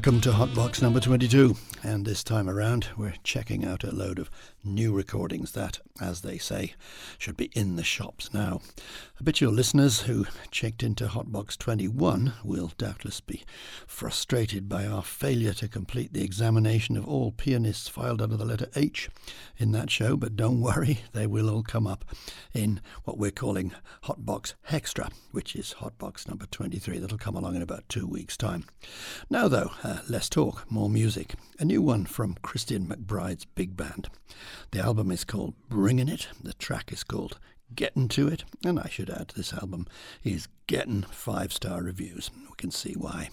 Welcome to Hotbox number 22. This time around, we're checking out a load of new recordings that, as they say, should be in the shops now. Habitual listeners who checked into Hotbox 21 will doubtless be frustrated by our failure to complete the examination of all pianists filed under the letter H in that show, but don't worry, they will all come up in what we're calling Hotbox Hextra, which is Hotbox number 23. That'll come along in about two weeks' time. Now, though, uh, less talk, more music. A new one from Christian McBride's big band. The album is called Bringing It, the track is called Getting to It, and I should add, this album is getting five star reviews. We can see why.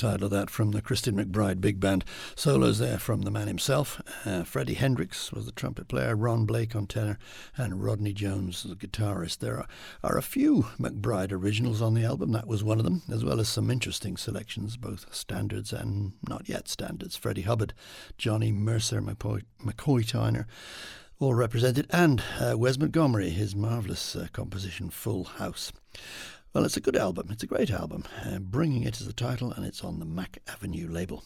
Title of that from the Christian McBride Big Band. Solos there from the man himself. Uh, Freddie Hendrix was the trumpet player, Ron Blake on tenor, and Rodney Jones the guitarist. There are, are a few McBride originals on the album, that was one of them, as well as some interesting selections, both standards and not yet standards. Freddie Hubbard, Johnny Mercer, McCoy, McCoy Tyner, all represented, and uh, Wes Montgomery, his marvellous uh, composition Full House. Well, it's a good album. It's a great album. Uh, Bringing It is the title, and it's on the Mack Avenue label.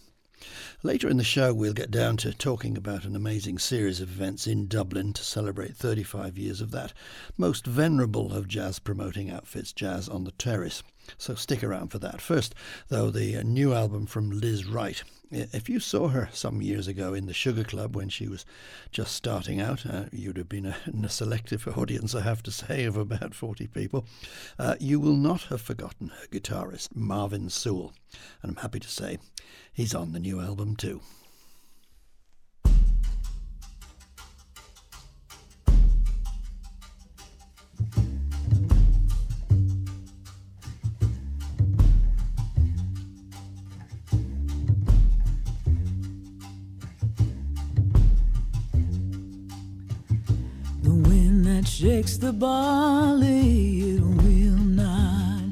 Later in the show, we'll get down to talking about an amazing series of events in Dublin to celebrate 35 years of that most venerable of jazz promoting outfits, Jazz on the Terrace. So stick around for that. First, though, the uh, new album from Lizz Wright. If you saw her some years ago in the Sugar Club when she was just starting out, uh, you'd have been a, in a selective audience, I have to say, of about 40 people. Uh, you will not have forgotten her guitarist, Marvin Sewell. And I'm happy to say he's on the new album too. Shakes the barley, it will not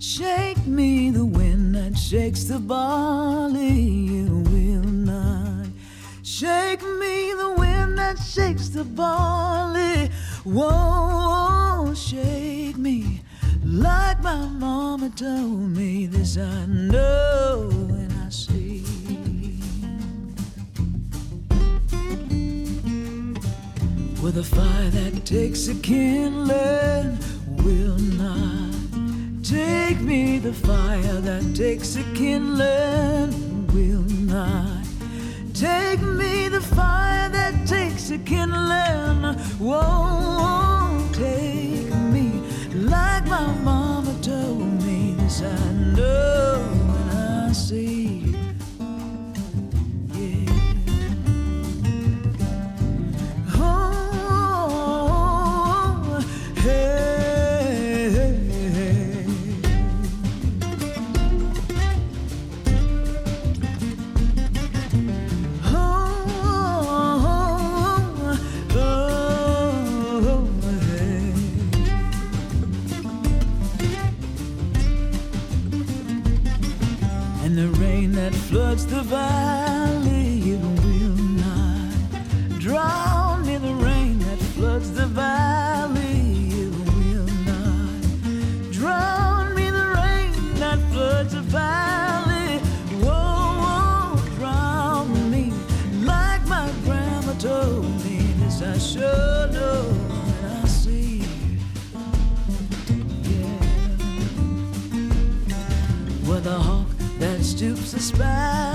shake me. The wind that shakes the barley, it will not shake me. The wind that shakes the barley won't shake me. Like my mama told me, this I know With a fire that takes a kindling will not take me. The fire that takes a kindling will not take me. The fire that takes a kindling won't take me. Like my mama told me, this I know floods the stoops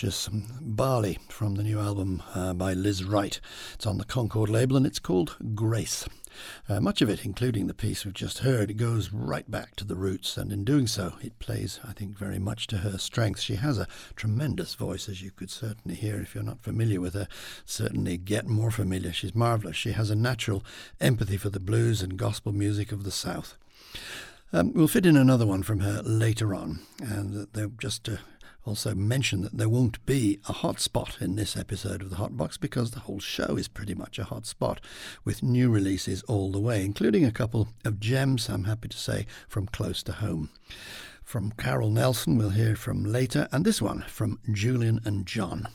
delicious barley from the new album uh, by Lizz Wright. It's on the Concord label and it's called Grace. Uh, much of it, including the piece we've just heard, goes right back to the roots, and in doing so, it plays, I think, very much to her strengths. She has a tremendous voice, as you could certainly hear if you're not familiar with her. Certainly get more familiar. She's marvellous. She has a natural empathy for the blues and gospel music of the South. Um, we'll fit in another one from her later on, and they're just to also mention that there won't be a hot spot in this episode of the Hotbox because the whole show is pretty much a hot spot with new releases all the way, including a couple of gems, I'm happy to say, from close to home. From Carole Nelson, we'll hear from later, and this one from Julian and John.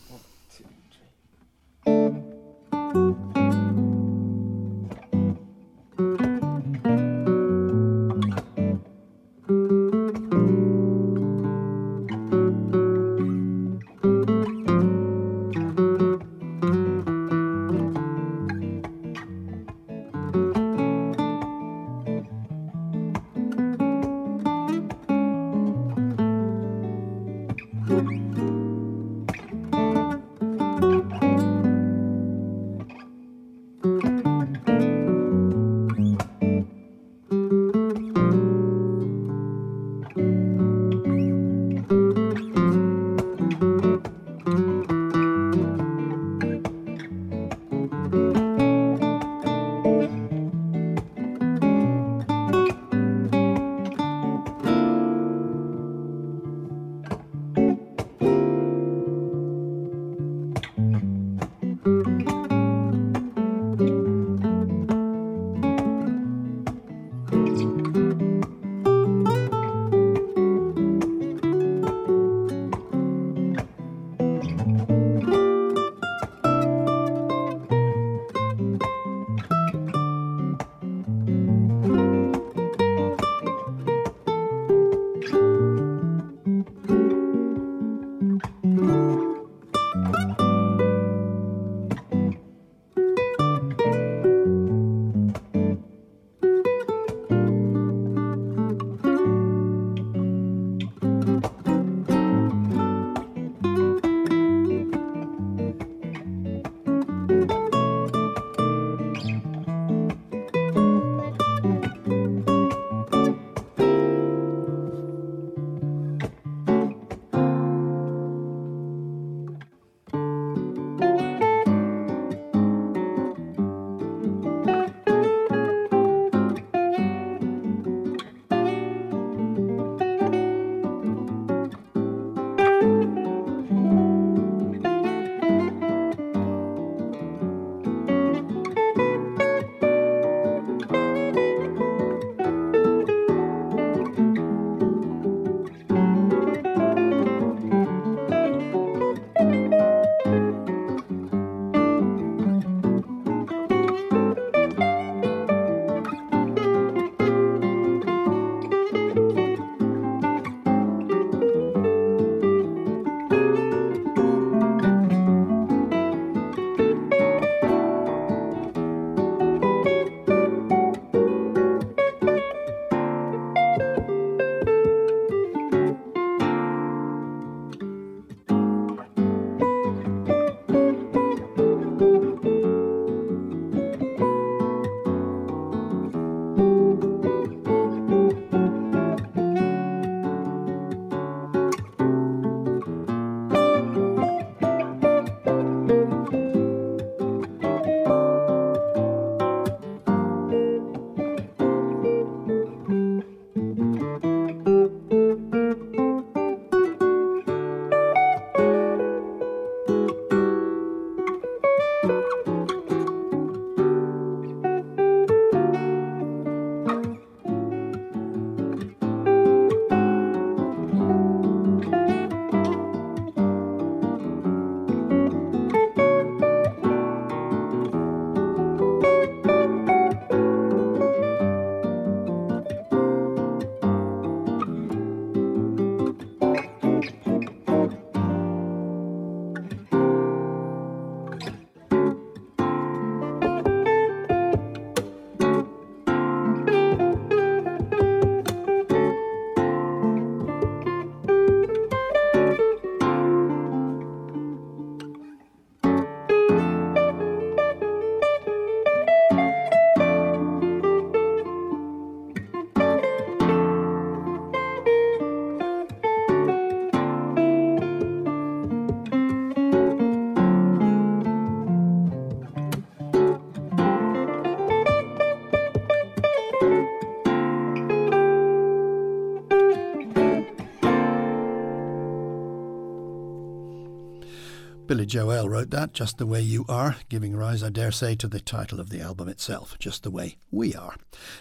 Billy Joel wrote that, Just the Way You Are, giving rise, I dare say, to the title of the album itself, Just the Way We Are.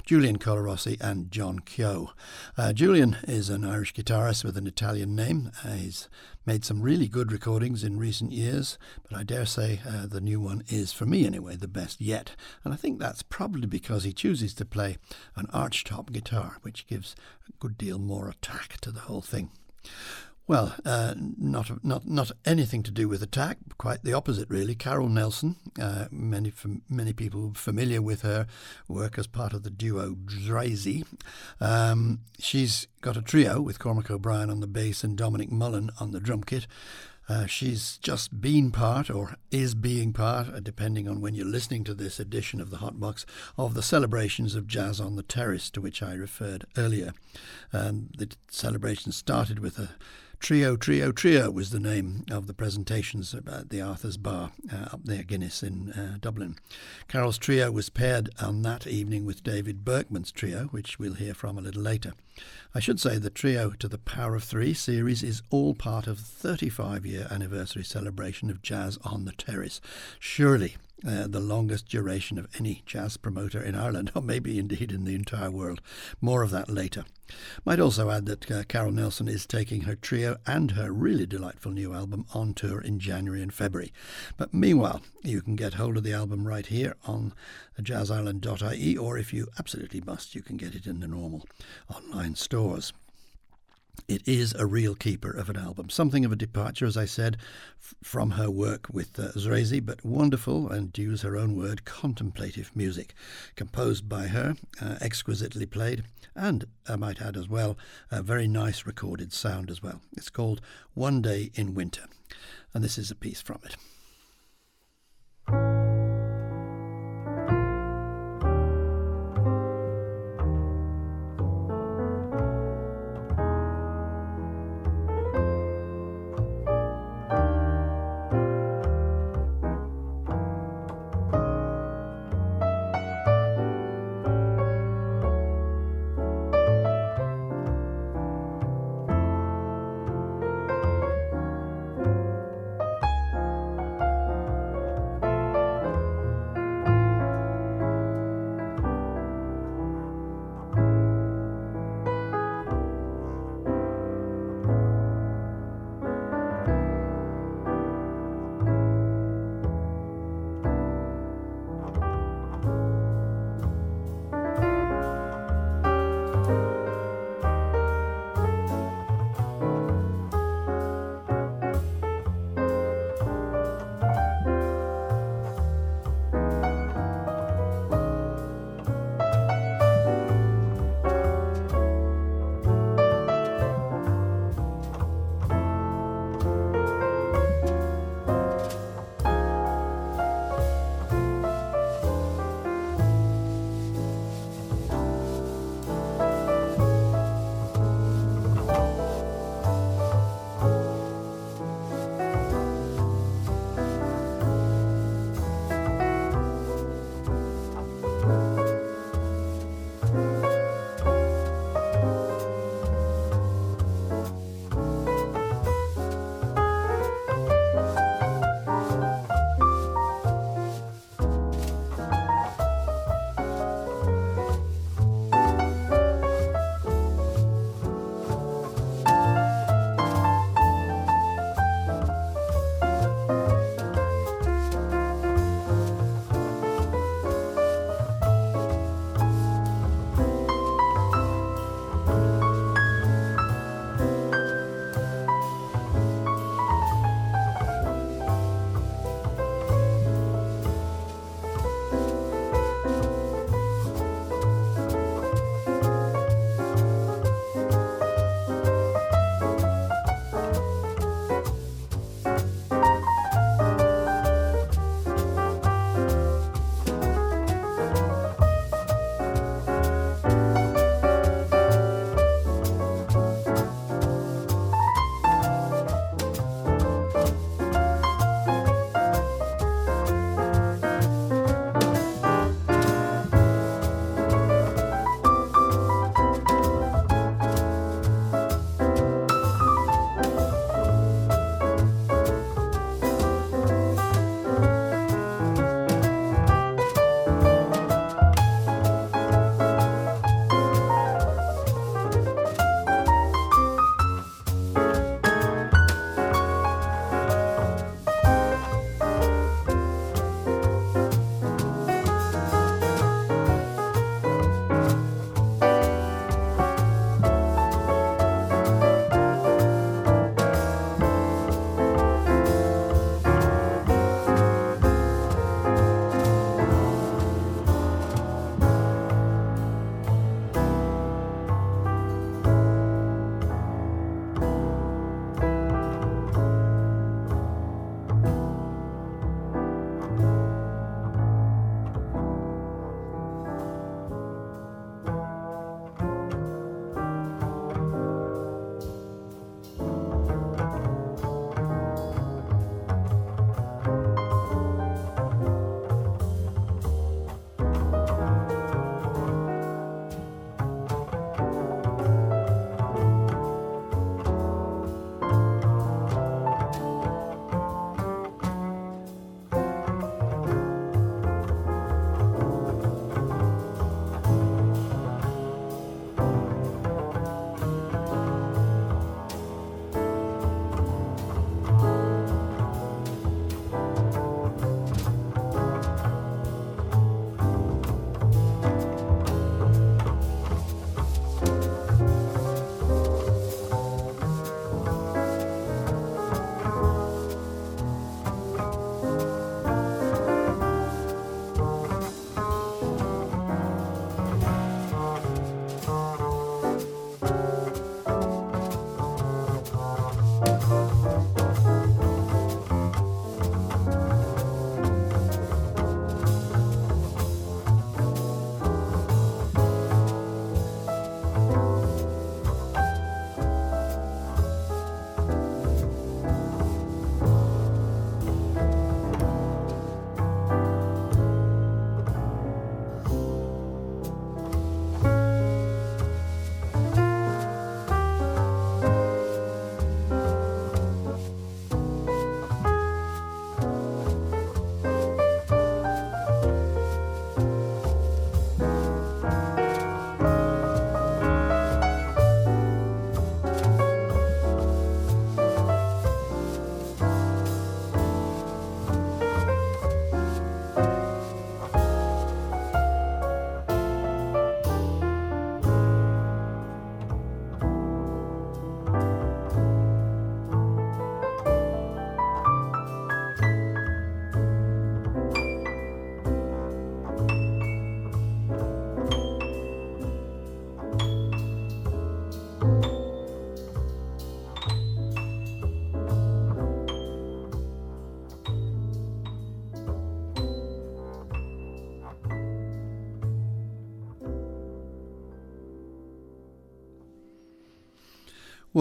Julian Colarossi and John Keogh. Uh, Julian is an Irish guitarist with an Italian name. Uh, he's made some really good recordings in recent years, but I dare say uh, the new one is, for me anyway, the best yet. And I think that's probably because he chooses to play an archtop guitar, which gives a good deal more attack to the whole thing. Well, uh, not not not anything to do with attack. Quite the opposite, really. Carole Nelson. Uh, many many people familiar with her work as part of the duo Zrazy. Um, she's got a trio with Cormac O'Brien on the bass and Dominic Mullen on the drum kit. Uh, she's just been part, or is being part, uh, depending on when you're listening to this edition of the Hot Box, of the celebrations of Jazz on the Terrace to which I referred earlier. Um, the celebration started with a Trio, Trio, Trio was the name of the presentations at the Arthur's Bar uh, up there, Guinness in uh, Dublin. Carole's trio was paired on that evening with David Berkman's trio, which we'll hear from a little later. I should say the Trio to the Power of Three series is all part of the 35 year anniversary celebration of jazz on the terrace. Surely uh, the longest duration of any jazz promoter in Ireland, or maybe indeed in the entire world. More of that later. Might also add that uh, Carole Nelson is taking her trio and her really delightful new album on tour in January and February. But meanwhile, you can get hold of the album right here on jazzisland.ie, or if you absolutely must, you can get it in the normal online stores. It is a real keeper of an album. Something of a departure, as I said, f- from her work with uh, Zrazy, but wonderful, and to use her own word, contemplative music. Composed by her, uh, exquisitely played, and I might add as well, a very nice recorded sound as well. It's called One Day in Winter, and this is a piece from it.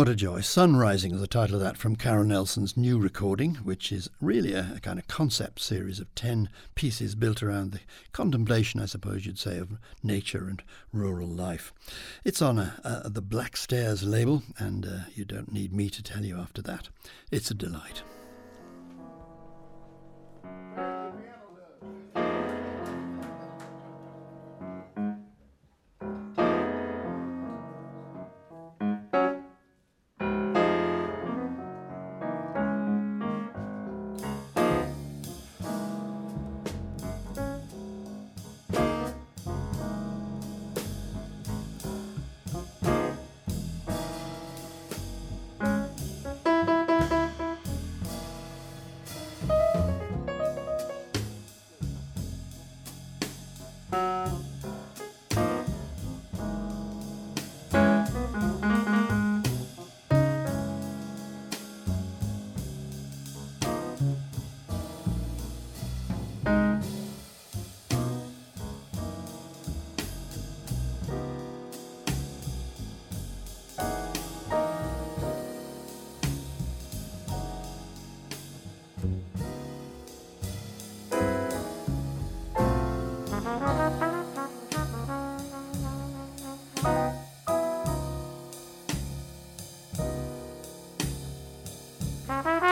What a joy. Sunrising is the title of that from Karen Nelson's new recording, which is really a, a, kind of concept series of 10 pieces built around the contemplation, I suppose you'd say, of nature and rural life. It's on a, a, the Black Stairs label, and uh, you don't need me to tell you after that. It's a delight. Bye.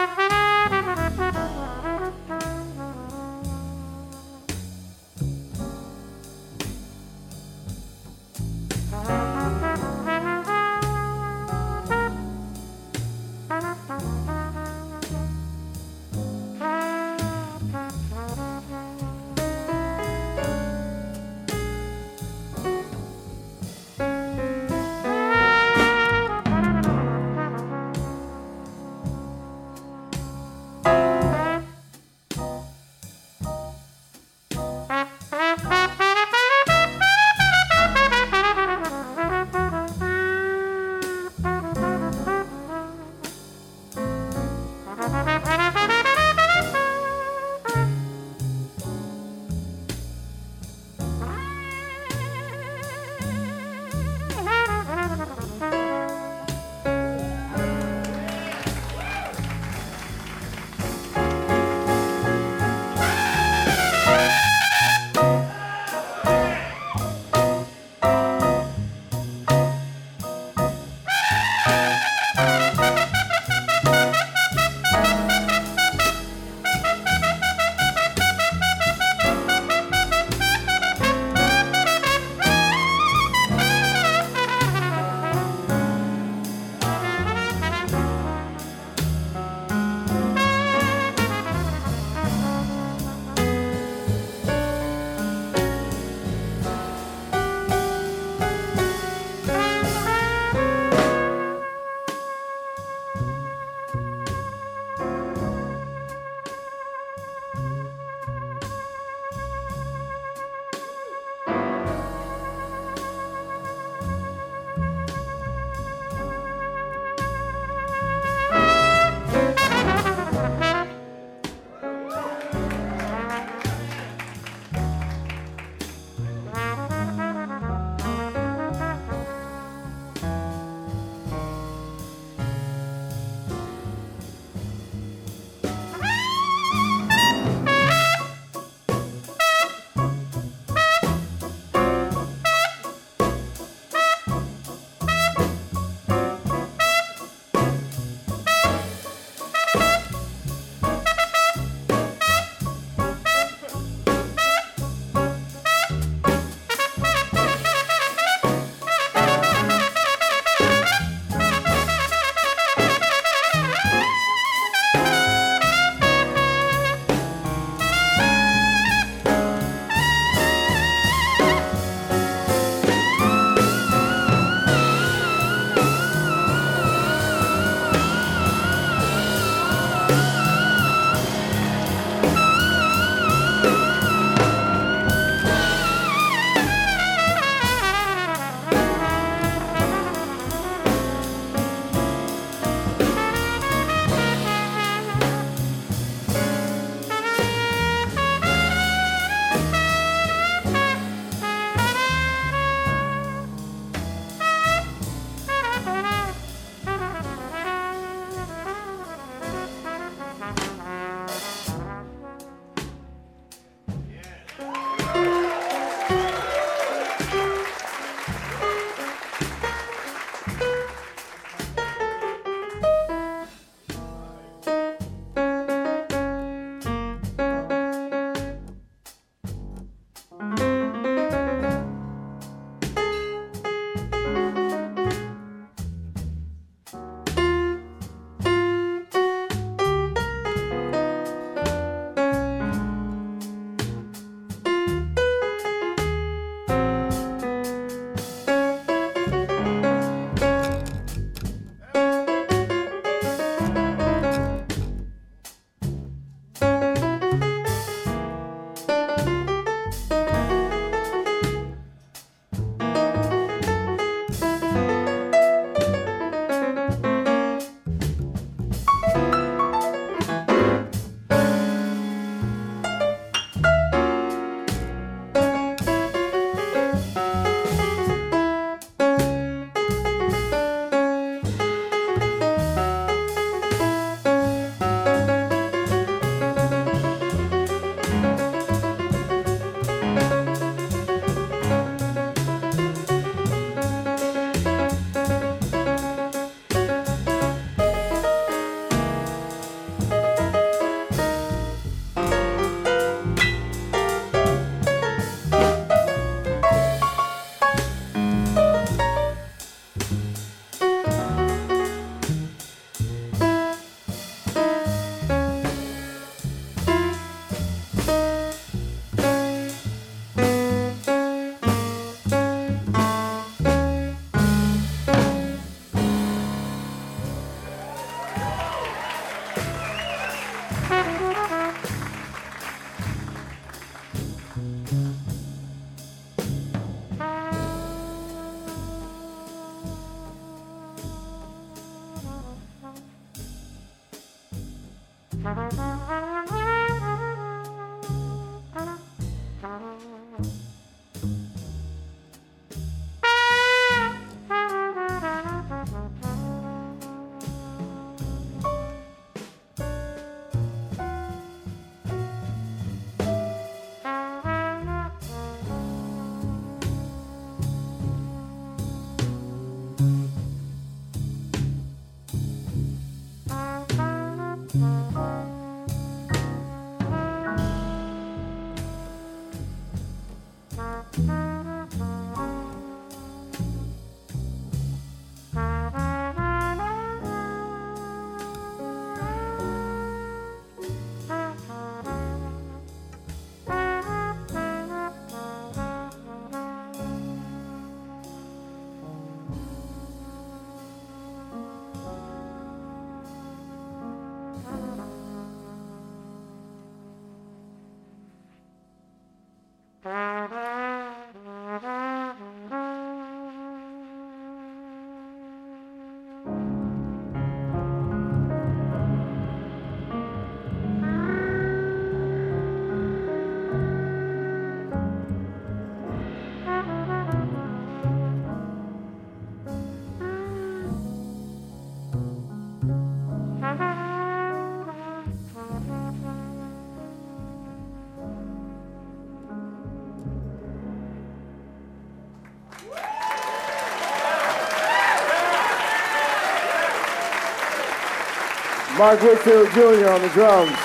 Mark Whitfield Jr. on the drums.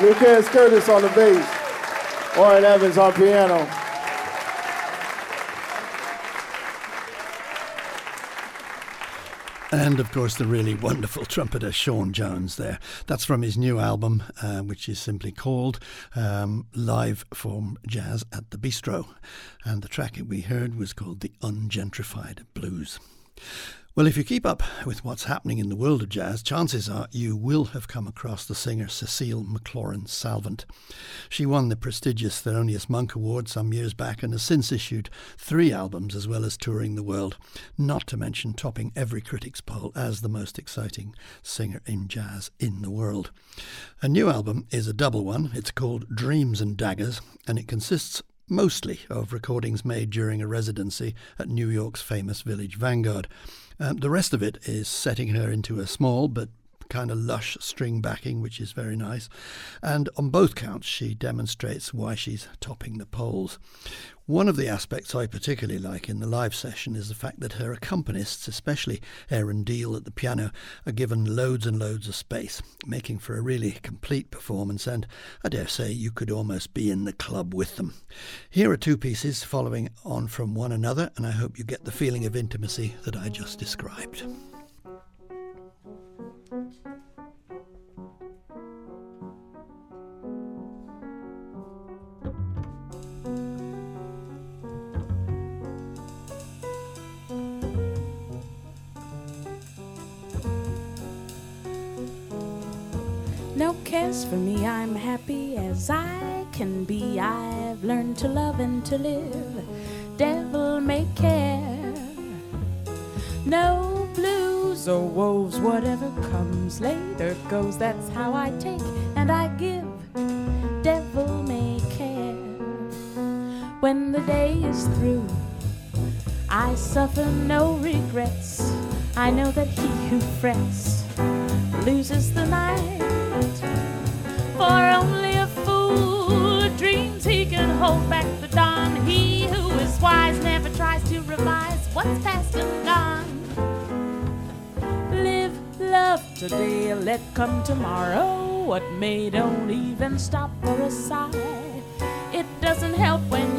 Lucas Curtis on the bass. Warren Evans on piano. And of course, the really wonderful trumpeter Sean Jones there. That's from his new album, uh, which is simply called um, Live from Jazz at the Bistro. And the track we heard was called The Ungentrified Blues. Well, if you keep up with what's happening in the world of jazz, chances are you will have come across the singer Cecile McLorin Salvant. She won the prestigious Thelonious Monk Award some years back and has since issued three albums as well as touring the world, not to mention topping every critic's poll as the most exciting singer in jazz in the world. A new album is a double one. It's called Dreams and Daggers, and it consists mostly of recordings made during a residency at New York's famous Village Vanguard. Um, the rest of it is setting her into a small but kind of lush string backing, which is very nice. And on both counts, she demonstrates why she's topping the polls. One of the aspects I particularly like in the live session is the fact that her accompanists, especially Aaron Diehl at the piano, are given loads and loads of space, making for a really complete performance, and I dare say you could almost be in the club with them. Here are two pieces following on from one another, and I hope you get the feeling of intimacy that I just described. No cares for me, I'm happy as I can be. I've learned to love and to live. Devil may care. No blues or woes, whatever comes later goes. That's how I take and I give. Devil may care. When the day is through, I suffer no regrets. I know that he who frets loses the night. For only a fool dreams he can hold back the dawn. He who is wise never tries to revise what's past and gone. Today, let come tomorrow. What may don't even stop for a sigh. It doesn't help when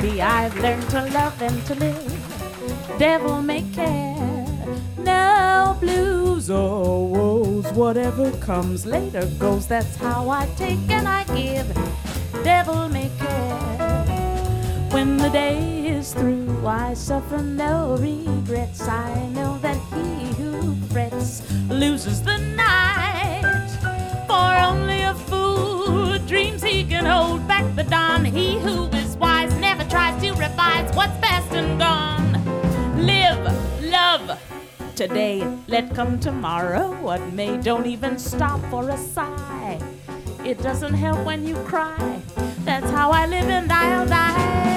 I can be. I've learned to love and to live. Devil may care. No blues or woes. Whatever comes later goes. That's how I take and I give. Devil may care. When the day is through, I suffer no regrets. I know that he who frets loses the night. For only a fool dreams he can hold back the dawn. He who tries to revise what's past and gone. Live, love. Today, let come tomorrow. What may, don't even stop for a sigh. It doesn't help when you cry. That's how I live and I'll die.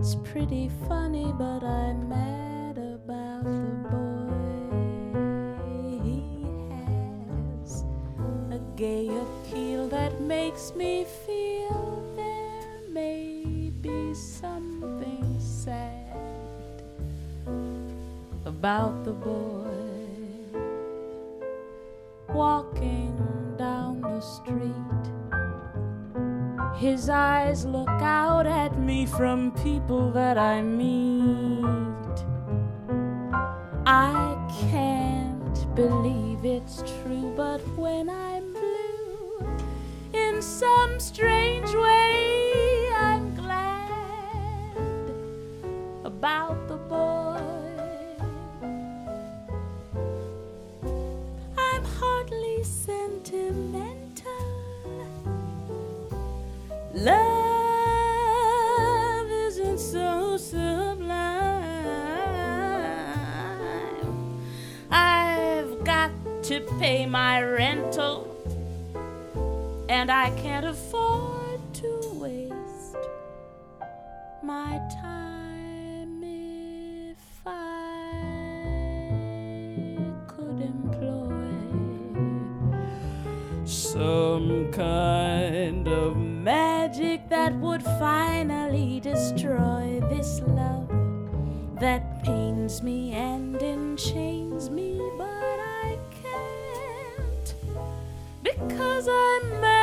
It's pretty funny, but I'm mad about the boy. He has a gay appeal that makes me feel there may be something sad about the boy from people that I meet. To pay my rental, and I can't afford to waste my time if I could employ some kind of magic that would finally destroy this love that pains me and enchains me, because I'm mad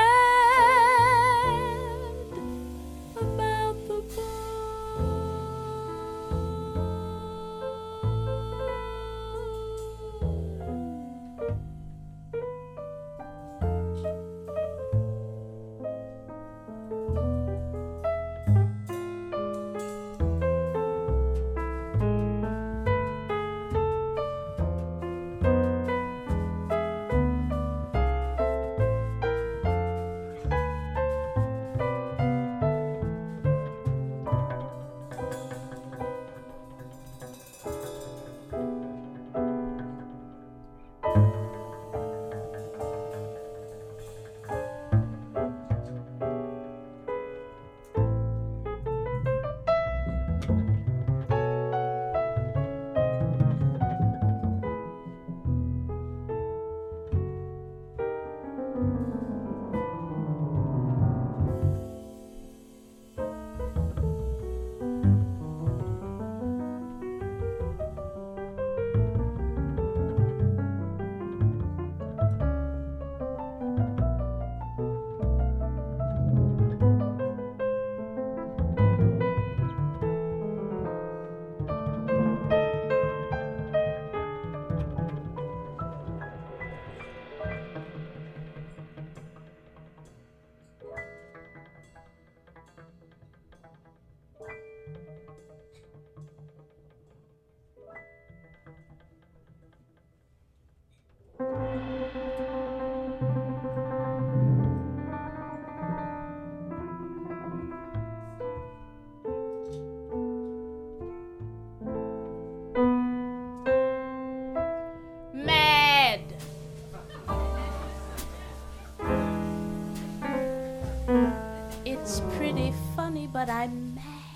I met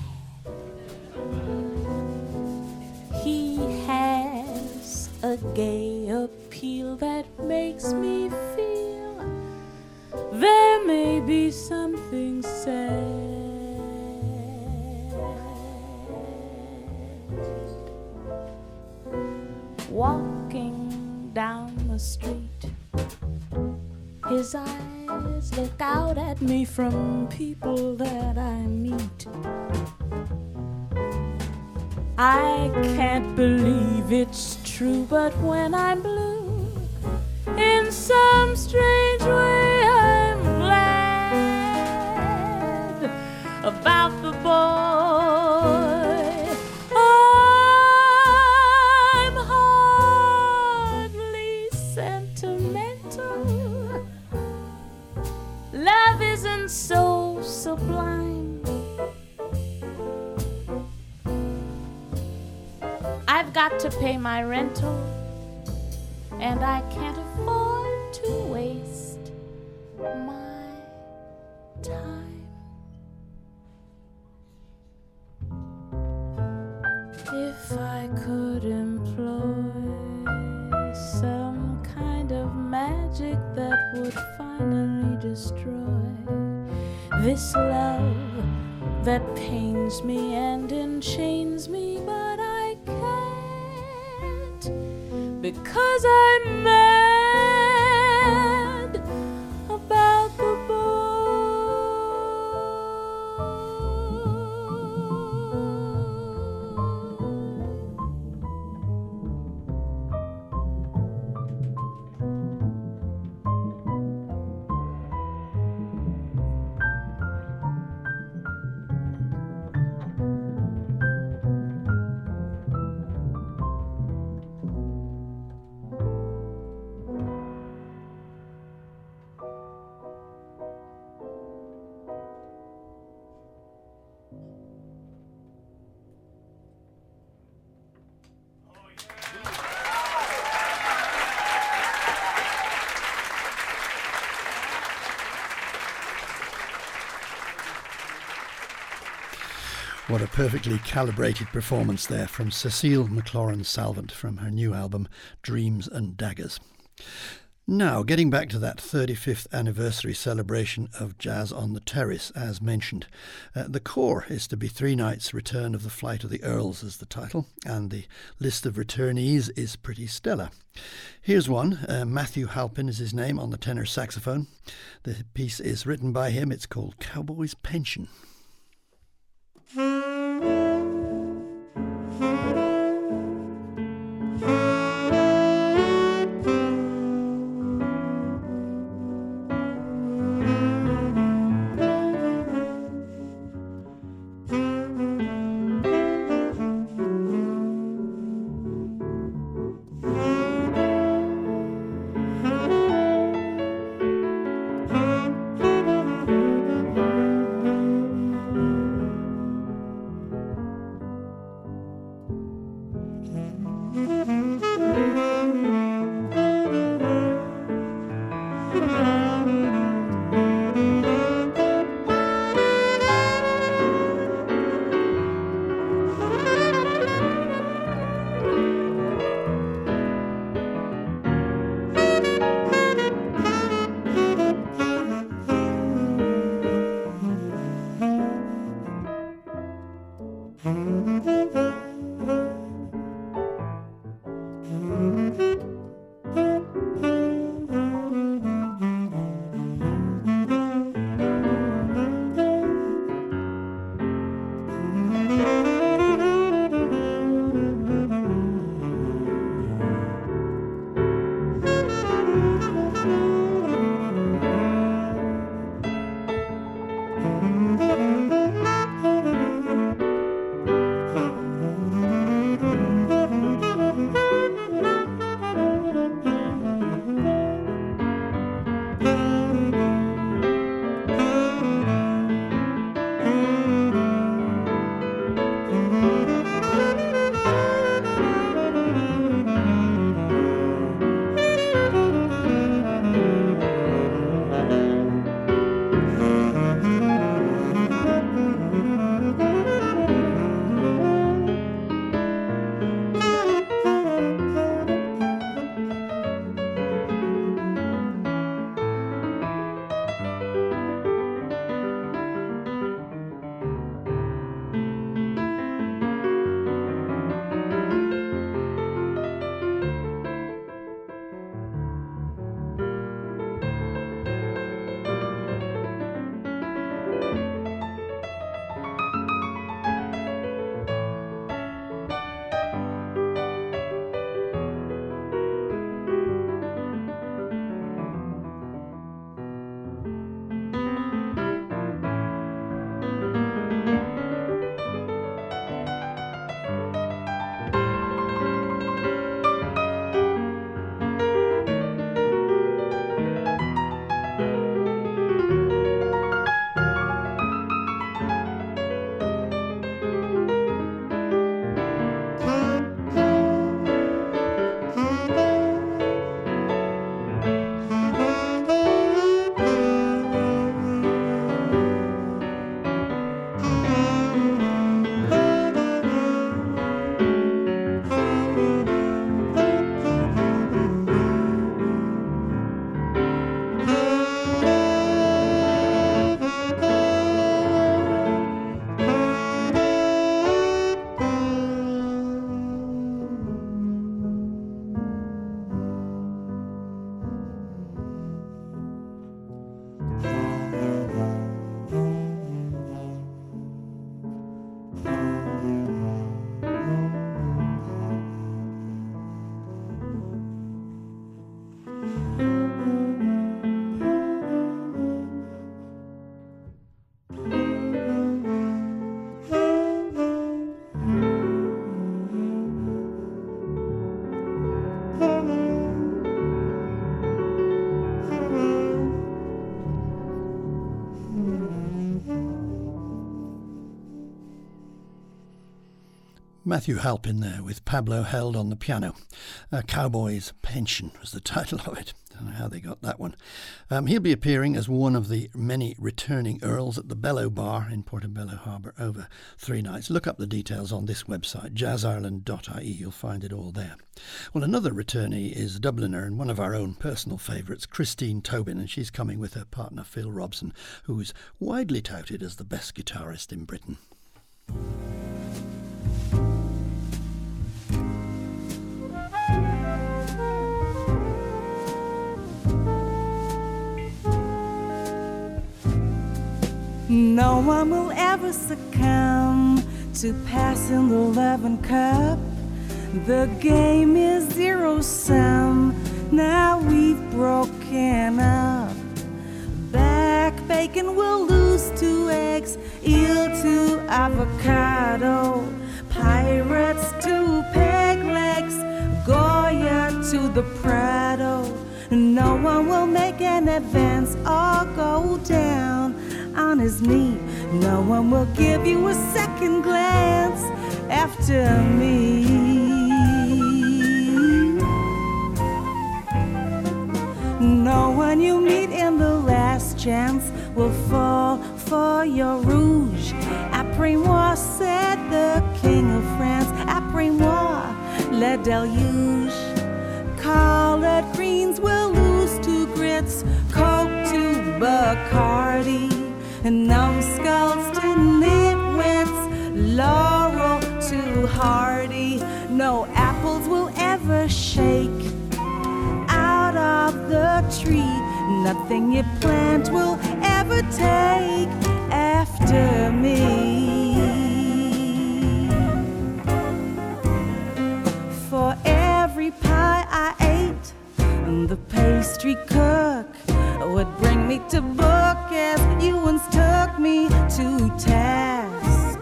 he has a gay appeal that makes me feel there may be something sad. Walking down the street, his eyes look out at me from people that true, but when I'm blue, If I could employ some kind of magic that would finally destroy this love that pains me and enchains me, but I can't because I'm mad What a perfectly calibrated performance there from Cecile McLorin Salvant from her new album Dreams and Daggers. Now, getting back to that 35th anniversary celebration of Jazz on the Terrace, as mentioned. Uh, the core is to be three nights Return of the Flight of the Earls, is the title, and the list of returnees is pretty stellar. Here's one. Uh, Matthew Halpin is his name on the tenor saxophone. The piece is written by him. It's called Cowboy's Pension. Matthew Halpin there with Pablo Held on the piano. A Cowboy's Pension was the title of it. I don't know how they got that one. Um, he'll be appearing as one of the many returning Earls at the Bello Bar in Portobello Harbour over three nights. Look up the details on this website, jazzireland.ie. You'll find it all there. Well, another returnee is Dubliner and one of our own personal favourites, Christine Tobin, and she's coming with her partner Phil Robson, who's widely touted as the best guitarist in Britain. No one will ever succumb to passing the loving cup. The game is zero sum. Now we've broken up. Back bacon will lose two eggs, eel to avocado, pirates to peg legs, Goya to the Prado. No one will make an advance or go down on his knee. No one will give you a second glance after me. No one you meet in the last chance will fall for your rouge. Après moi, said the king of France. Après moi, le deluge. Collard greens will lose to grits, coke to Bacardi and numbskulls to nitwits, laurel to hardy. No apples will ever shake out of the tree. Nothing you plant will ever take after me. For every pie I the pastry cook would bring me to book as you once took me to task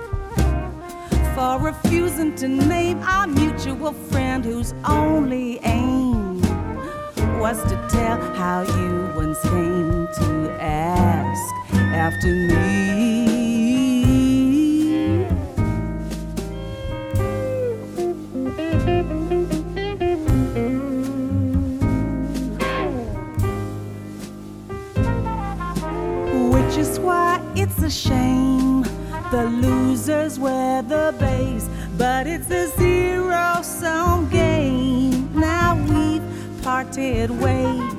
for refusing to name our mutual friend whose only aim was to tell how you once came to ask after me. The losers wear the base, but it's a zero sum game. Now we've parted ways.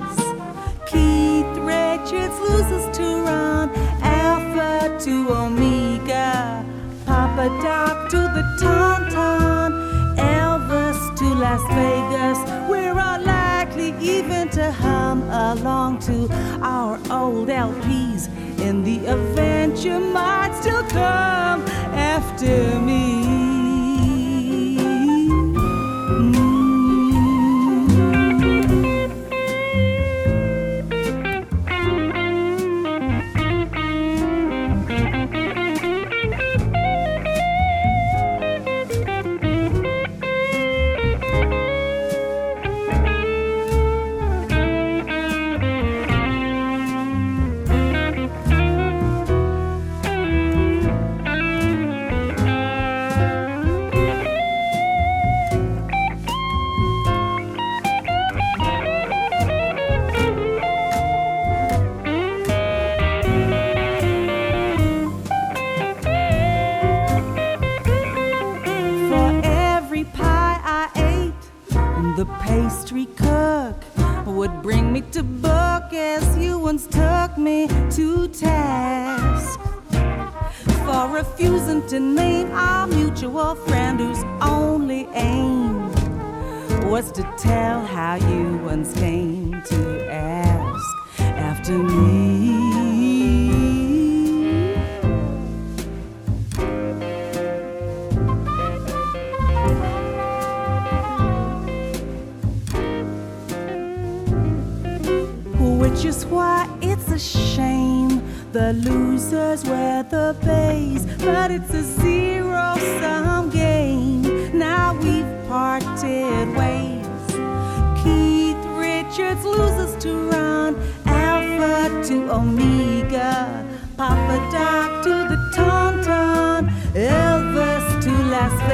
Keith Richards loses to Ron, Alpha to Omega, Papa Doc to the Tonton, Elvis to Las Vegas. We're all likely even to hum along to our old LPs in the event you might still come after me.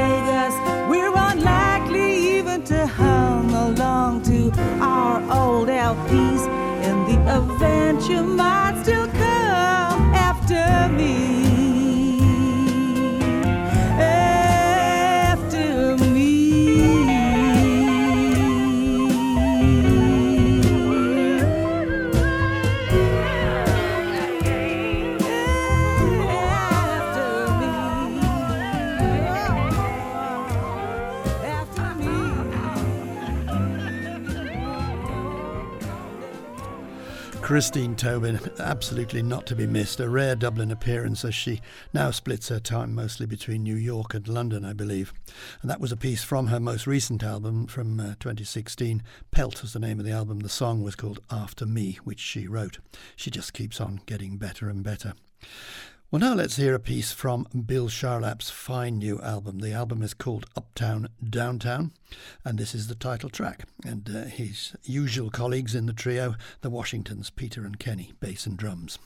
Vegas. We're unlikely even to hum along to our old LPs. and the adventure might still come after me. Christine Tobin, absolutely not to be missed. A rare Dublin appearance as she now splits her time mostly between New York and London, I believe. And that was a piece from her most recent album from uh, 2016. Pelt was the name of the album. The song was called After Me, which she wrote. She just keeps on getting better and better. Well, now let's hear a piece from Bill Charlap's fine new album. The album is called Uptown Downtown, and this is the title track. And uh, his usual colleagues in the trio, the Washingtons, Peter and Kenny, bass and drums.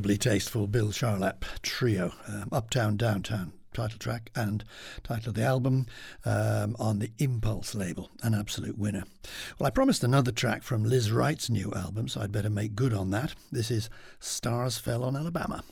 Impeccably tasteful Bill Charlap trio, um, Uptown Downtown title track and title of the album um, on the Impulse label, an absolute winner. Well, I promised another track from Lizz Wright's new album, so I'd better make good on that. This is Stars Fell on Alabama.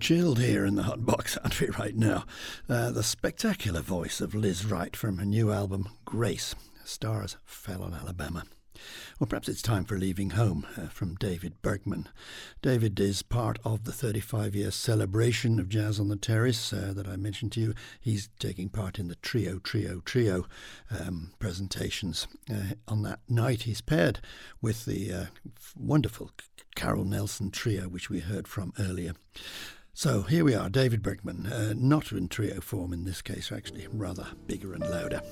Chilled here in the hot box, aren't we, right now? Uh, the spectacular voice of Lizz Wright from her new album, Grace. Stars fell on Alabama. Well, perhaps it's time for leaving home uh, from David Berkman. David is part of the 35 year celebration of Jazz on the Terrace uh, that I mentioned to you. He's taking part in the Trio, Trio, Trio um, presentations. Uh, on that night, he's paired with the uh, wonderful Carole Nelson Trio, which we heard from earlier. So here we are, David Berkman, uh, not in trio form in this case, actually, rather bigger and louder.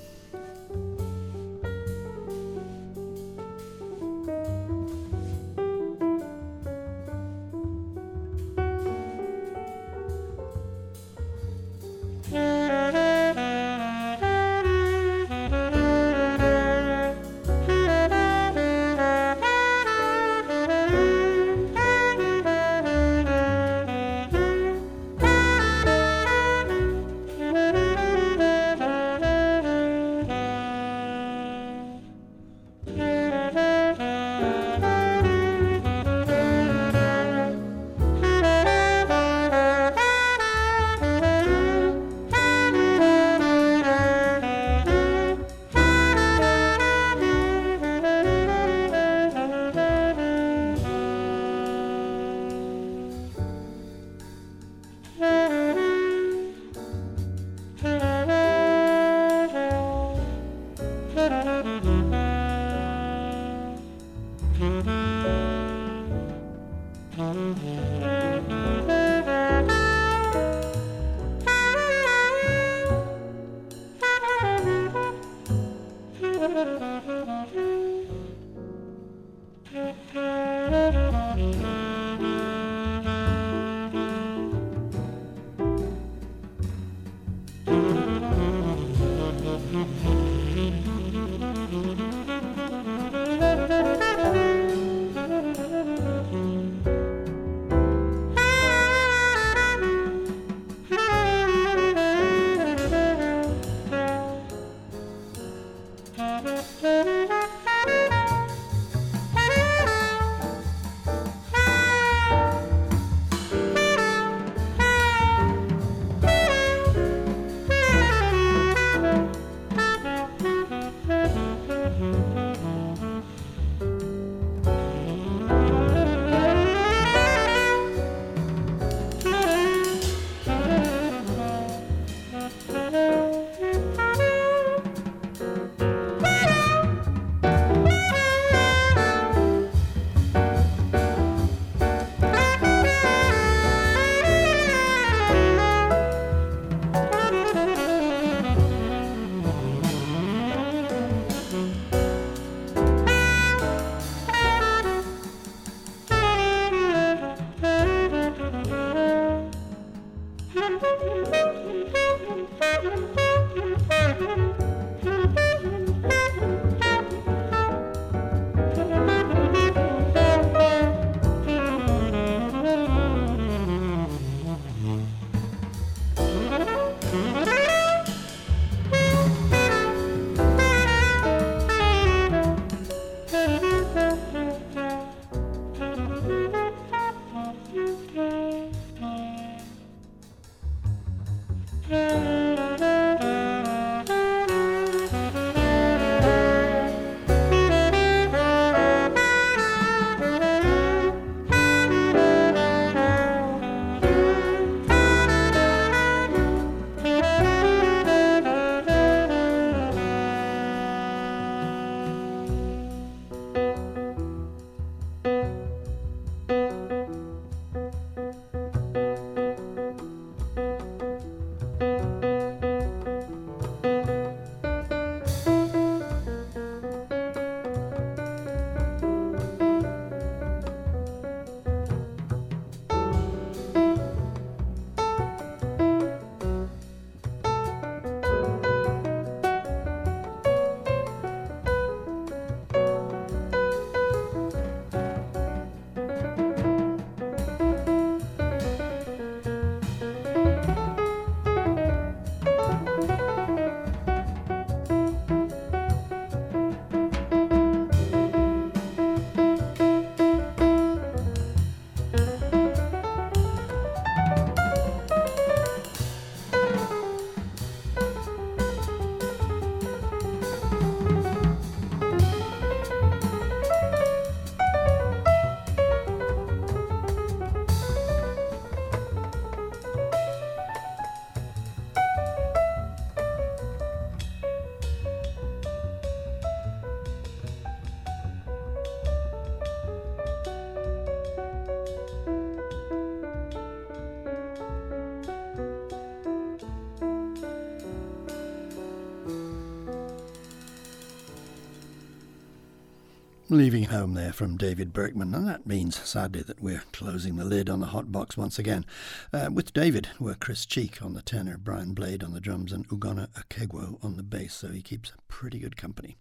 Leaving home there from David Berkman, and that means sadly that we're closing the lid on the hot box once again. Uh, with David were Chris Cheek on the tenor, Brian Blade on the drums, and Ugonna Okegwo on the bass, so he keeps pretty good company.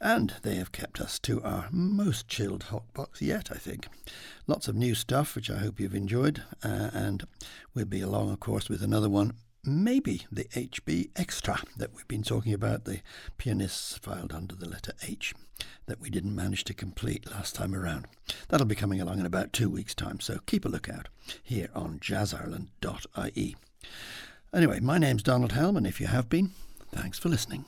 And they have kept us to our most chilled hot box yet, I think. Lots of new stuff, which I hope you've enjoyed, uh, and we'll be along, of course, with another one maybe the HB Extra that we've been talking about, the pianists filed under the letter H that we didn't manage to complete last time around. That'll be coming along in about two weeks' time, so keep a lookout here on jazzireland.ie. Anyway, my name's Donald Helm, and if you have been, thanks for listening.